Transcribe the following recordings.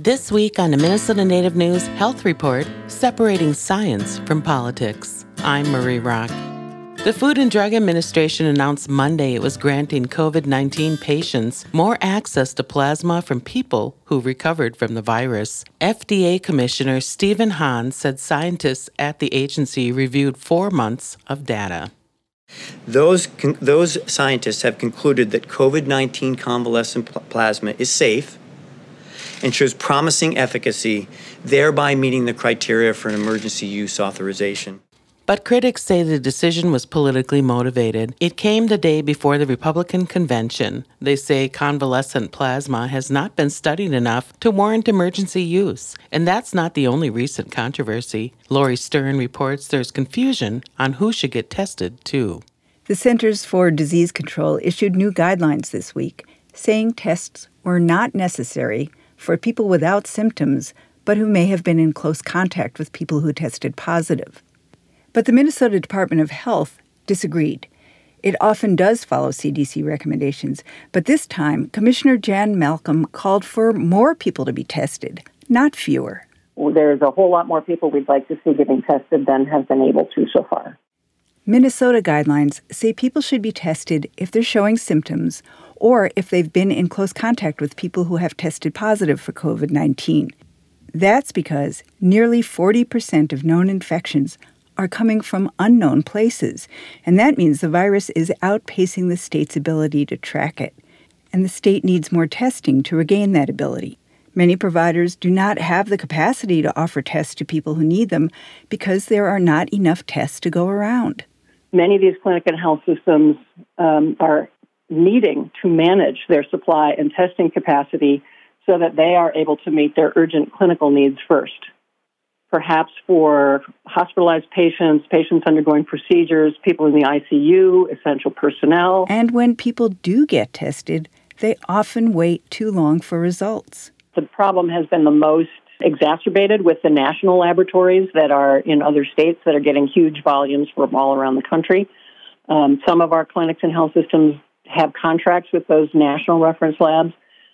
This week on the Minnesota Native News Health Report, separating science from politics. I'm Marie Rock. The Food and Drug Administration announced Monday it was granting COVID 19 patients more access to plasma from people who recovered from the virus. FDA Commissioner Stephen Hahn said scientists at the agency reviewed four months of data. Those, those scientists have concluded that COVID 19 convalescent plasma is safe and shows promising efficacy, thereby meeting the criteria for an emergency use authorization. But critics say the decision was politically motivated. It came the day before the Republican convention. They say convalescent plasma has not been studied enough to warrant emergency use. And that's not the only recent controversy. Laurie Stern reports there's confusion on who should get tested, too. The Centers for Disease Control issued new guidelines this week saying tests were not necessary for people without symptoms but who may have been in close contact with people who tested positive. But the Minnesota Department of Health disagreed. It often does follow CDC recommendations, but this time, Commissioner Jan Malcolm called for more people to be tested, not fewer. There's a whole lot more people we'd like to see getting tested than have been able to so far. Minnesota guidelines say people should be tested if they're showing symptoms or if they've been in close contact with people who have tested positive for COVID 19. That's because nearly 40% of known infections are coming from unknown places, and that means the virus is outpacing the state's ability to track it. And the state needs more testing to regain that ability. Many providers do not have the capacity to offer tests to people who need them because there are not enough tests to go around. Many of these clinic and health systems um, are needing to manage their supply and testing capacity so that they are able to meet their urgent clinical needs first perhaps for hospitalized patients, patients undergoing procedures, people in the ICU, essential personnel. And when people do get tested, they often wait too long for results. The problem has been the most exacerbated with the national laboratories that are in other states that are getting huge volumes from all around the country. Um, some of our clinics and health systems have contracts with those national reference labs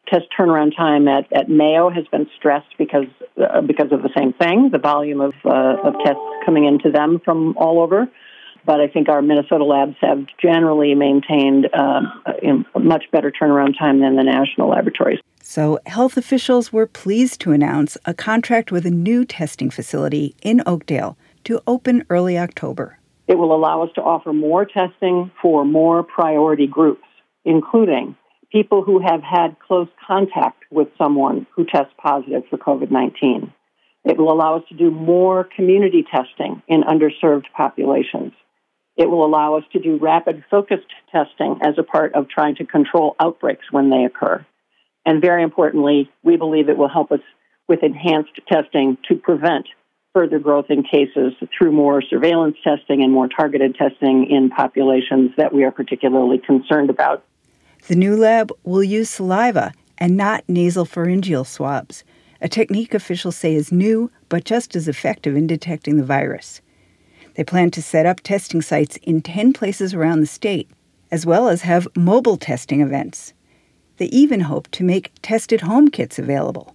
test turnaround time at, at Mayo has been stressed because uh, because of the same thing, the volume of, uh, of tests coming into them from all over. But I think our Minnesota labs have generally maintained uh, a much better turnaround time than the national laboratories. So, health officials were pleased to announce a contract with a new testing facility in Oakdale to open early October. It will allow us to offer more testing for more priority groups, including people who have had close contact with someone who tests positive for COVID 19. It will allow us to do more community testing in underserved populations. It will allow us to do rapid focused testing as a part of trying to control outbreaks when they occur. And very importantly, we believe it will help us with enhanced testing to prevent further growth in cases through more surveillance testing and more targeted testing in populations that we are particularly concerned about. The new lab will use saliva and not nasopharyngeal swabs, a technique officials say is new but just as effective in detecting the virus. They plan to set up testing sites in 10 places around the state, as well as have mobile testing events. They even hope to make tested home kits available.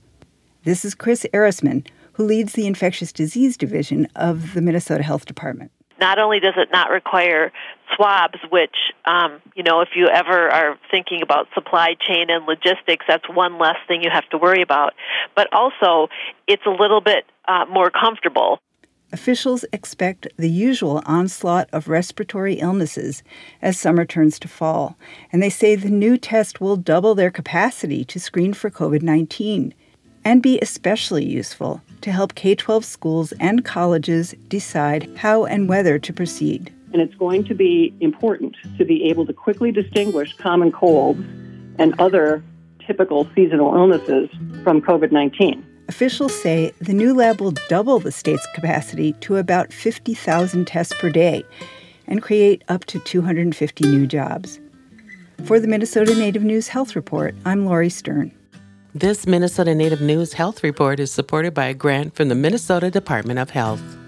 This is Kris Ehresmann, who leads the infectious disease division of the Minnesota Health Department not only does it not require swabs, which, um, you know, if you ever are thinking about supply chain and logistics, that's one less thing you have to worry about, but also it's a little bit uh, more comfortable. Officials expect the usual onslaught of respiratory illnesses as summer turns to fall, and they say the new test will double their capacity to screen for COVID 19 and be especially useful to help K 12 schools and colleges decide how and whether to proceed. And it's going to be important to be able to quickly distinguish common colds and other typical seasonal illnesses from COVID 19. Officials say the new lab will double the state's capacity to about 50,000 tests per day and create up to 250 new jobs. For the Minnesota Native News Health Report, I'm Laurie Stern. This Minnesota Native News Health Report is supported by a grant from the Minnesota Department of Health.